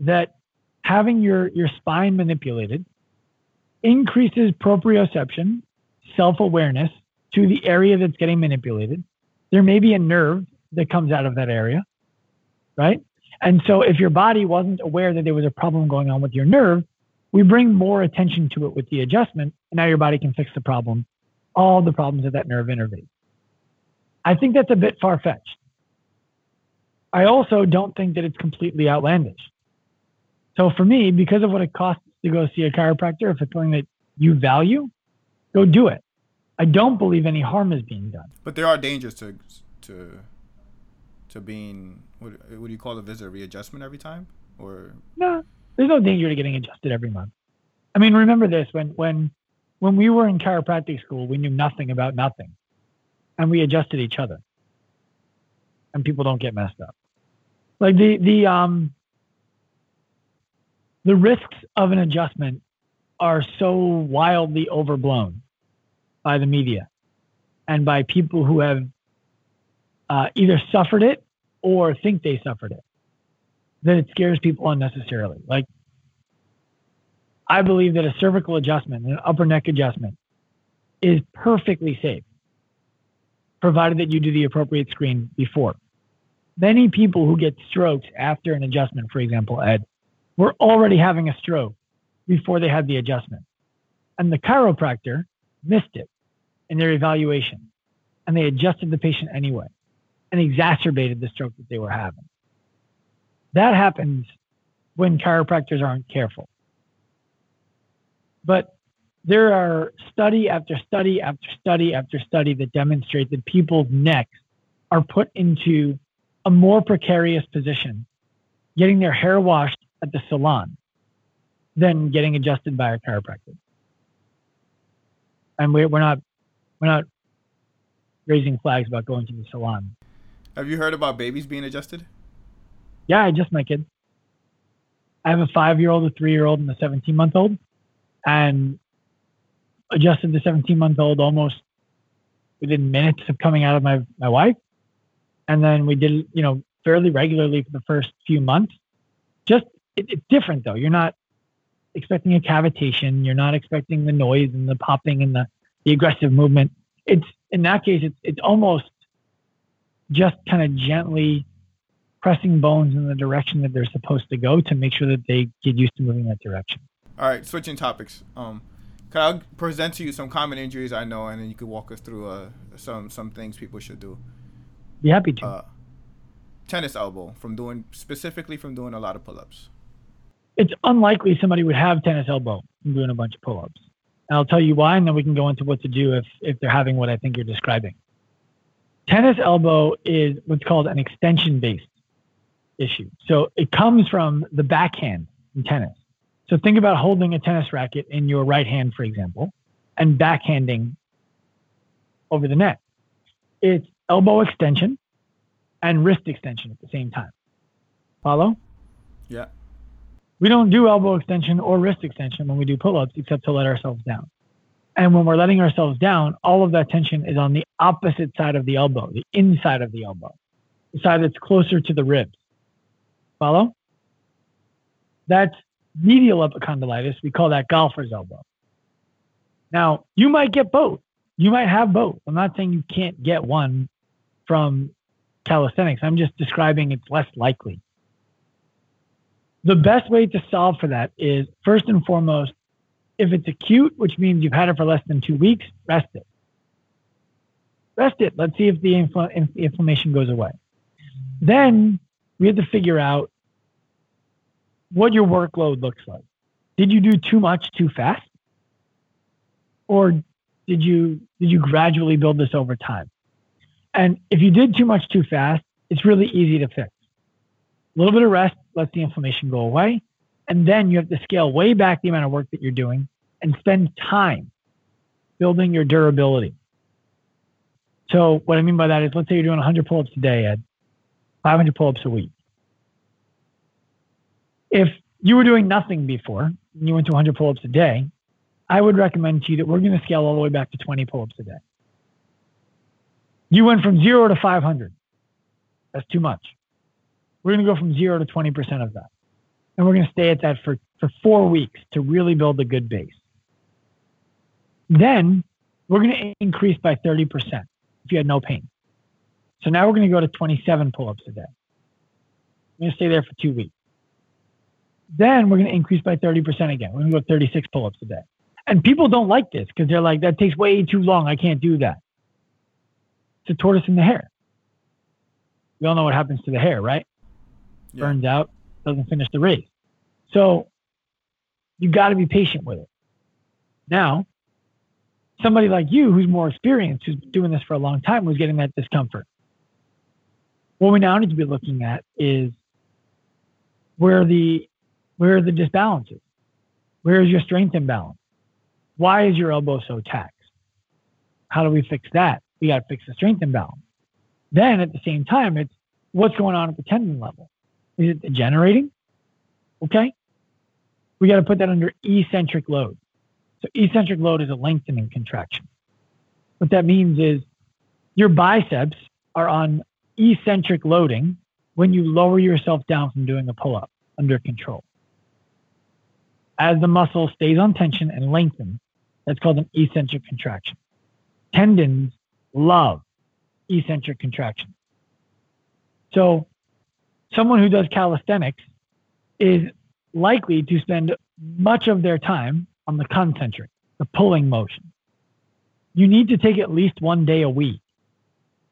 that having your, your spine manipulated increases proprioception, self awareness to the area that's getting manipulated. There may be a nerve that comes out of that area, right? And so if your body wasn't aware that there was a problem going on with your nerve, we bring more attention to it with the adjustment, and now your body can fix the problem, all the problems of that nerve innervate. I think that's a bit far fetched. I also don't think that it's completely outlandish. So for me, because of what it costs to go see a chiropractor, if it's something that you value, go do it. I don't believe any harm is being done. But there are dangers to to to being what, what do you call a visit readjustment every time or no there's no danger to getting adjusted every month i mean remember this when when when we were in chiropractic school we knew nothing about nothing and we adjusted each other. And people don't get messed up. Like the the um the risks of an adjustment are so wildly overblown by the media and by people who have uh, either suffered it or think they suffered it that it scares people unnecessarily. Like i believe that a cervical adjustment an upper neck adjustment is perfectly safe provided that you do the appropriate screen before. Many people who get strokes after an adjustment, for example, Ed, were already having a stroke before they had the adjustment. And the chiropractor missed it in their evaluation and they adjusted the patient anyway. and exacerbated the stroke that they were having. That happens when chiropractors aren't careful. But there are study after study after study after study that demonstrate that people's necks are put into a more precarious position getting their hair washed at the salon than getting adjusted by a chiropractor. And we're, we're not we're not raising flags about going to the salon. Have you heard about babies being adjusted? Yeah, I just my kid. I have a five year old, a three year old, and a 17 month old. And adjusted the 17 month old almost within minutes of coming out of my, my wife. And then we did, you know, fairly regularly for the first few months. Just, it, it's different though. You're not expecting a cavitation. You're not expecting the noise and the popping and the, the aggressive movement. It's, in that case, it's, it's almost just kind of gently pressing bones in the direction that they're supposed to go to make sure that they get used to moving that direction. All right, switching topics. Um, can I present to you some common injuries I know, and then you could walk us through uh, some some things people should do. Be happy to. Uh, tennis elbow from doing specifically from doing a lot of pull-ups. It's unlikely somebody would have tennis elbow from doing a bunch of pull-ups. And I'll tell you why, and then we can go into what to do if if they're having what I think you're describing. Tennis elbow is what's called an extension based issue. So it comes from the backhand in tennis. So think about holding a tennis racket in your right hand, for example, and backhanding over the net. It's elbow extension and wrist extension at the same time. Follow? Yeah. We don't do elbow extension or wrist extension when we do pull ups except to let ourselves down. And when we're letting ourselves down, all of that tension is on the opposite side of the elbow, the inside of the elbow, the side that's closer to the ribs. Follow? That's medial epicondylitis. We call that golfer's elbow. Now, you might get both. You might have both. I'm not saying you can't get one from calisthenics. I'm just describing it's less likely. The best way to solve for that is first and foremost, if it's acute, which means you've had it for less than two weeks, rest it. Rest it. Let's see if the infl- inflammation goes away. Then we have to figure out what your workload looks like. Did you do too much too fast? Or did you did you gradually build this over time? And if you did too much too fast, it's really easy to fix. A little bit of rest lets the inflammation go away. And then you have to scale way back the amount of work that you're doing and spend time building your durability. So what I mean by that is let's say you're doing 100 pull-ups a day, Ed, 500 pull-ups a week. If you were doing nothing before and you went to 100 pull-ups a day, I would recommend to you that we're going to scale all the way back to 20 pull-ups a day. You went from zero to 500. That's too much. We're going to go from zero to 20% of that. And we're going to stay at that for, for four weeks to really build a good base. Then we're going to increase by 30% if you had no pain. So now we're going to go to 27 pull ups a day. We're going to stay there for two weeks. Then we're going to increase by 30% again. We're going to go 36 pull ups a day. And people don't like this because they're like, that takes way too long. I can't do that. It's a tortoise in the hare. We all know what happens to the hare, right? Yeah. Burns out, doesn't finish the race. So you got to be patient with it. Now, somebody like you who's more experienced, who's been doing this for a long time, was getting that discomfort. What we now need to be looking at is where the where are the disbalances? Where is your strength imbalance? Why is your elbow so taxed? How do we fix that? We got to fix the strength imbalance. Then at the same time, it's what's going on at the tendon level. Is it degenerating? Okay. We got to put that under eccentric load. So eccentric load is a lengthening contraction. What that means is your biceps are on eccentric loading when you lower yourself down from doing a pull up under control. As the muscle stays on tension and lengthens, that's called an eccentric contraction. Tendons love eccentric contraction. So, someone who does calisthenics is likely to spend much of their time on the concentric, the pulling motion. You need to take at least one day a week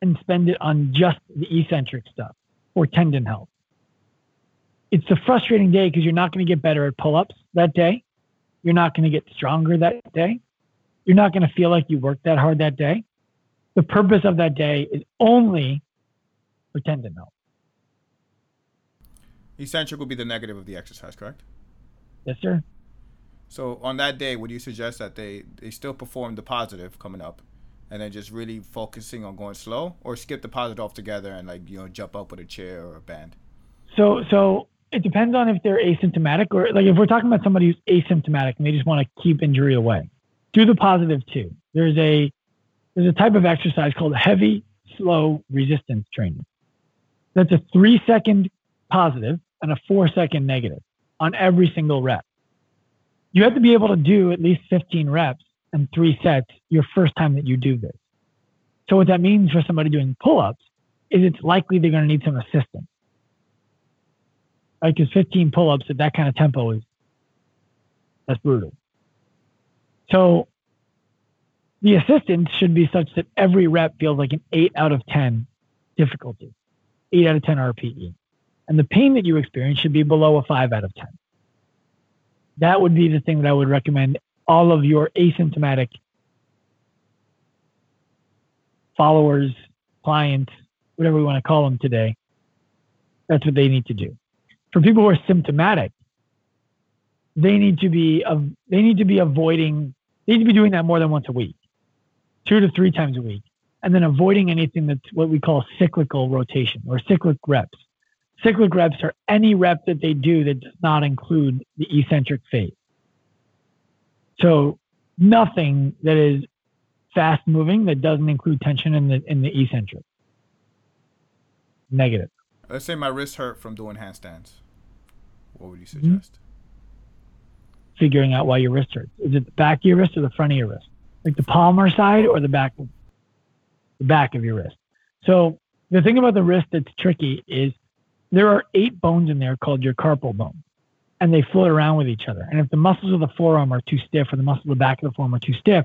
and spend it on just the eccentric stuff or tendon health. It's a frustrating day because you're not going to get better at pull ups that day. You're not going to get stronger that day. You're not going to feel like you worked that hard that day. The purpose of that day is only for tendon health. Eccentric will be the negative of the exercise, correct? Yes, sir. So on that day, would you suggest that they, they still perform the positive coming up and then just really focusing on going slow or skip the positive altogether and like, you know, jump up with a chair or a band? So, so it depends on if they're asymptomatic or like if we're talking about somebody who's asymptomatic and they just want to keep injury away, do the positive too. There's a there's a type of exercise called heavy slow resistance training. That's a three second positive and a four second negative on every single rep. You have to be able to do at least 15 reps and three sets your first time that you do this. So what that means for somebody doing pull ups is it's likely they're going to need some assistance right? Because 15 pull-ups at that kind of tempo is that's brutal. So the assistance should be such that every rep feels like an eight out of 10 difficulty, eight out of 10 RPE. And the pain that you experience should be below a five out of 10. That would be the thing that I would recommend all of your asymptomatic followers, clients, whatever we want to call them today. That's what they need to do for people who are symptomatic, they need to be they need to be avoiding they need to be doing that more than once a week, two to three times a week, and then avoiding anything that's what we call cyclical rotation or cyclic reps. Cyclic reps are any rep that they do that does not include the eccentric phase. So nothing that is fast moving that doesn't include tension in the in the eccentric. Negative. Let's say my wrist hurt from doing handstands. What would you mm-hmm. suggest? Figuring out why your wrist hurts. Is it the back of your wrist or the front of your wrist? Like the palmar side or the back the back of your wrist. So the thing about the wrist that's tricky is there are eight bones in there called your carpal bone, and they float around with each other. And if the muscles of the forearm are too stiff or the muscles of the back of the forearm are too stiff,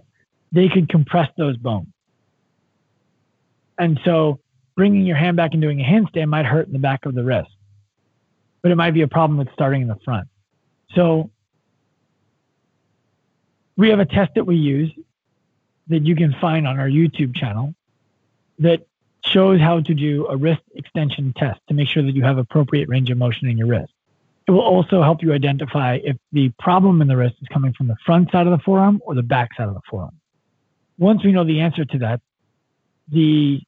they can compress those bones. And so bringing your hand back and doing a handstand might hurt in the back of the wrist but it might be a problem with starting in the front. So we have a test that we use that you can find on our YouTube channel that shows how to do a wrist extension test to make sure that you have appropriate range of motion in your wrist. It will also help you identify if the problem in the wrist is coming from the front side of the forearm or the back side of the forearm. Once we know the answer to that, the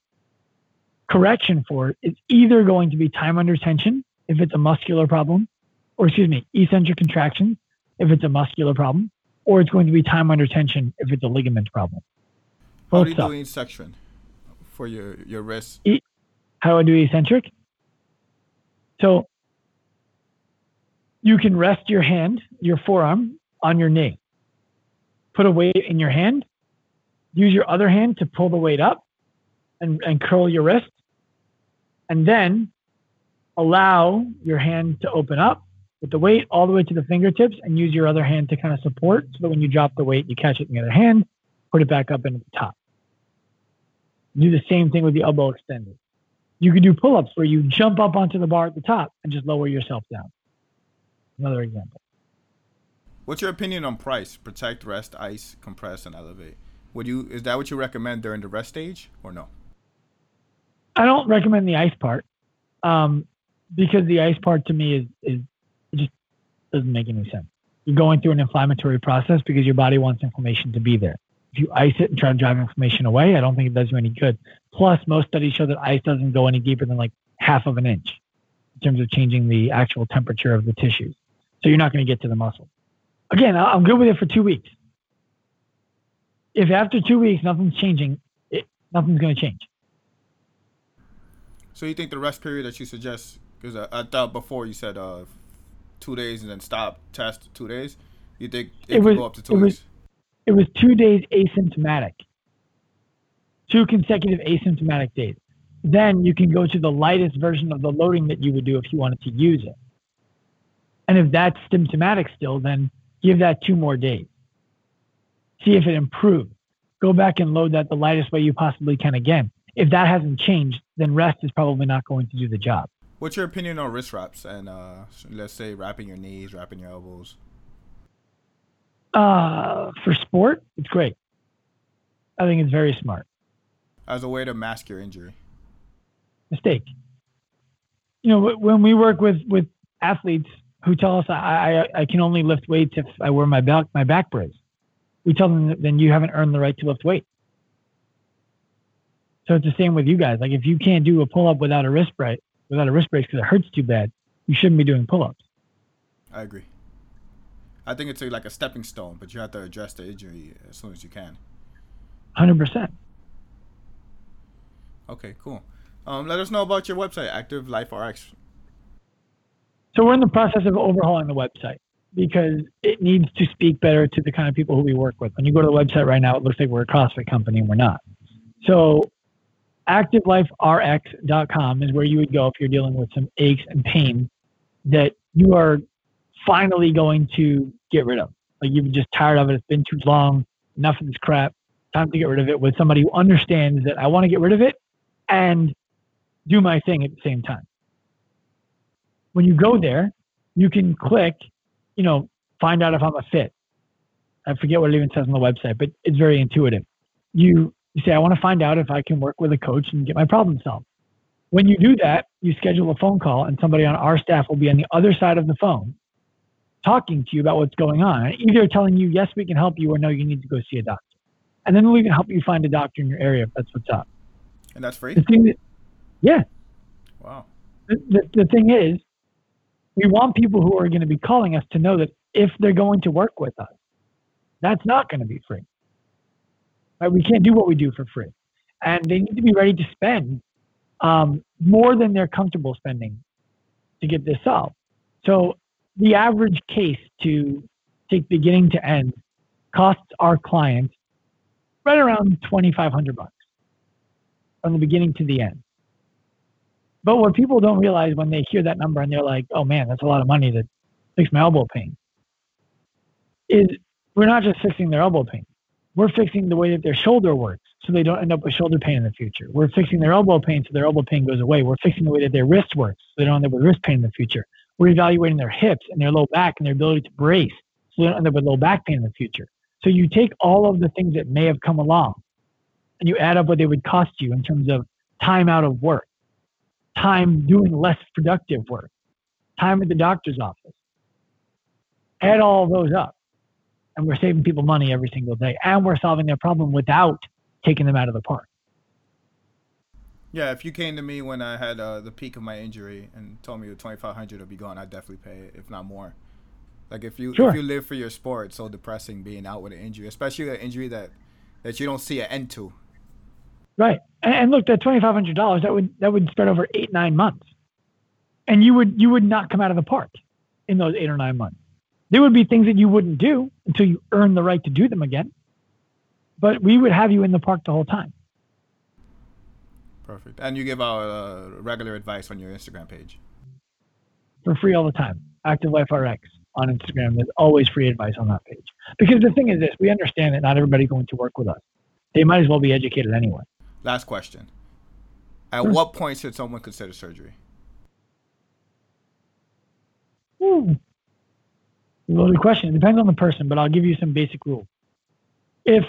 correction for it is either going to be time under tension if it's a muscular problem, or excuse me, eccentric contraction if it's a muscular problem, or it's going to be time under tension if it's a ligament problem. How do you do eccentric for your, your wrist? E- how do I do eccentric? So you can rest your hand, your forearm, on your knee. Put a weight in your hand. Use your other hand to pull the weight up and, and curl your wrist. And then allow your hand to open up with the weight all the way to the fingertips and use your other hand to kind of support so that when you drop the weight, you catch it in the other hand, put it back up into the top. Do the same thing with the elbow extended. You can do pull ups where you jump up onto the bar at the top and just lower yourself down. Another example. What's your opinion on price? Protect, rest, ice, compress, and elevate. Would you is that what you recommend during the rest stage or no? I don't recommend the ice part. Um, because the ice part to me is is just doesn't make any sense. You're going through an inflammatory process because your body wants inflammation to be there. If you ice it and try to drive inflammation away, I don't think it does you any good. Plus, most studies show that ice doesn't go any deeper than like half of an inch in terms of changing the actual temperature of the tissues. So you're not going to get to the muscle. Again, I'm good with it for two weeks. If after two weeks nothing's changing, it, nothing's going to change. So you think the rest period that you suggest because I, I, thought before you said uh, two days and then stop test two days. You think it, it was, go up to two it was, days? It was two days asymptomatic. Two consecutive asymptomatic days. Then you can go to the lightest version of the loading that you would do if you wanted to use it. And if that's symptomatic still, then give that two more days. See if it improves. Go back and load that the lightest way you possibly can again. if that hasn't changed, then rest is probably not going to do the job. What's your opinion on wrist wraps and uh, let's say wrapping your knees, wrapping your elbows? Uh, for sport, it's great. I think it's very smart. As a way to mask your injury. Mistake. You know, when we work with with athletes who tell us I, I, I can only lift weights if I wear my back my back brace, we tell them that then you haven't earned the right to lift weight. So it's the same with you guys. Like if you can't do a pull up without a wrist brace, without a wrist brace because it hurts too bad, you shouldn't be doing pull ups. I agree. I think it's a, like a stepping stone, but you have to address the injury as soon as you can. Hundred percent. Okay, cool. Um, let us know about your website, Active Life RX. So we're in the process of overhauling the website because it needs to speak better to the kind of people who we work with. When you go to the website right now, it looks like we're a CrossFit company and we're not. So activeliferx.com is where you would go if you're dealing with some aches and pain that you are finally going to get rid of. Like you've just tired of it. It's been too long. Enough of this crap. Time to get rid of it with somebody who understands that I want to get rid of it and do my thing at the same time. When you go there, you can click, you know, find out if I'm a fit. I forget what it even says on the website, but it's very intuitive. You you say, I want to find out if I can work with a coach and get my problem solved. When you do that, you schedule a phone call, and somebody on our staff will be on the other side of the phone talking to you about what's going on, either telling you, yes, we can help you, or no, you need to go see a doctor. And then we can help you find a doctor in your area if that's what's up. And that's free? That, yeah. Wow. The, the, the thing is, we want people who are going to be calling us to know that if they're going to work with us, that's not going to be free. Right? We can't do what we do for free. And they need to be ready to spend um, more than they're comfortable spending to get this solved. So the average case to take beginning to end costs our clients right around 2500 bucks from the beginning to the end. But what people don't realize when they hear that number and they're like, oh man, that's a lot of money to fix my elbow pain, is we're not just fixing their elbow pain. We're fixing the way that their shoulder works so they don't end up with shoulder pain in the future. We're fixing their elbow pain so their elbow pain goes away. We're fixing the way that their wrist works so they don't end up with wrist pain in the future. We're evaluating their hips and their low back and their ability to brace so they don't end up with low back pain in the future. So you take all of the things that may have come along and you add up what they would cost you in terms of time out of work, time doing less productive work, time at the doctor's office. Add all those up, and we're saving people money every single day, and we're solving their problem without taking them out of the park. Yeah, if you came to me when I had uh, the peak of my injury and told me the twenty five hundred would be gone, I'd definitely pay it, if not more. Like if you sure. if you live for your sport, it's so depressing being out with an injury, especially an injury that that you don't see an end to. Right. And look, that twenty five hundred dollars that would that would spread over eight nine months, and you would you would not come out of the park in those eight or nine months. There would be things that you wouldn't do until you earn the right to do them again. But we would have you in the park the whole time. Perfect. And you give out uh, regular advice on your Instagram page. For free all the time. Active Life RX on Instagram. There's always free advice on that page. Because the thing is this, we understand that not everybody's going to work with us. They might as well be educated anyway. Last question. At what point should someone consider surgery? Hmm. Loaded question. It depends on the person, but I'll give you some basic rules. If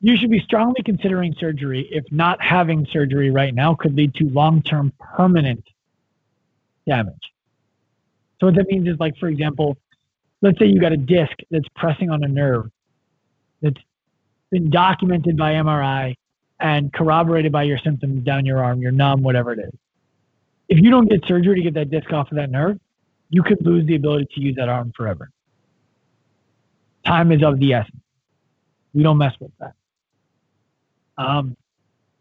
you should be strongly considering surgery if not having surgery right now could lead to long-term permanent damage. So what that means is like, for example, let's say you got a disc that's pressing on a nerve that's been documented by MRI and corroborated by your symptoms down your arm, you're numb, whatever it is. If you don't get surgery to get that disc off of that nerve, you could lose the ability to use that arm forever. Time is of the essence. We don't mess with that. Um,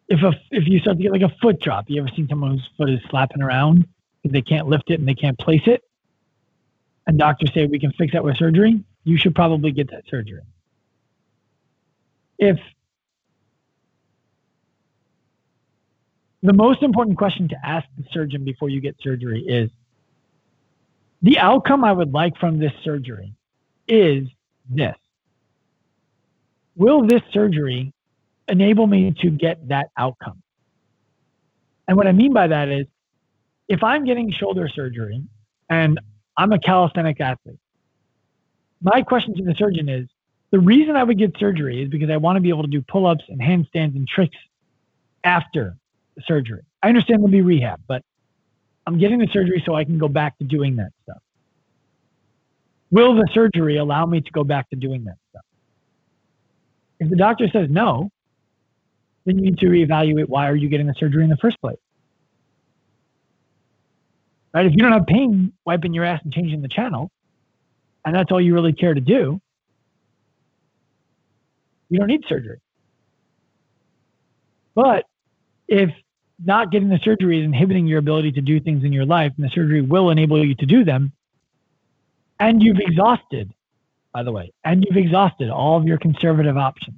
if a if you start to get like a foot drop, you ever seen someone whose foot is slapping around because they can't lift it and they can't place it, and doctors say we can fix that with surgery, you should probably get that surgery. If the most important question to ask the surgeon before you get surgery is the outcome I would like from this surgery is this. Will this surgery enable me to get that outcome. And what I mean by that is if I'm getting shoulder surgery and I'm a calisthenic athlete, my question to the surgeon is the reason I would get surgery is because I want to be able to do pull ups and handstands and tricks after surgery. I understand there'll be rehab, but I'm getting the surgery so I can go back to doing that stuff. Will the surgery allow me to go back to doing that stuff? If the doctor says no, then you need to reevaluate why are you getting the surgery in the first place. Right? If you don't have pain wiping your ass and changing the channel, and that's all you really care to do, you don't need surgery. But if not getting the surgery is inhibiting your ability to do things in your life, and the surgery will enable you to do them, and you've exhausted, by the way, and you've exhausted all of your conservative options,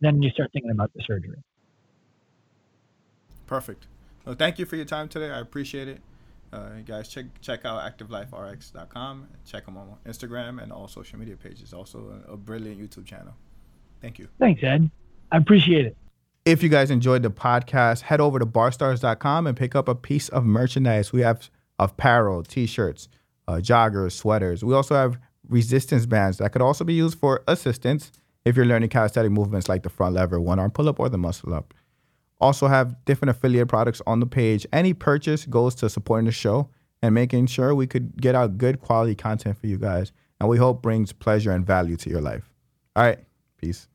then you start thinking about the surgery. Perfect. Well, thank you for your time today. I appreciate it. Uh, guys, check check out activeliferx.com. Check them on Instagram and all social media pages. Also, a, a brilliant YouTube channel. Thank you. Thanks, Ed. I appreciate it. If you guys enjoyed the podcast, head over to barstarzz.com and pick up a piece of merchandise. We have apparel, t-shirts, uh, joggers, sweaters. We also have resistance bands that could also be used for assistance if you're learning calisthenic movements like the front lever, one arm pull up, or the muscle up. Also have different affiliate products on the page. Any purchase goes to supporting the show and making sure we could get out good quality content for you guys. And we hope brings pleasure and value to your life. All right. Peace.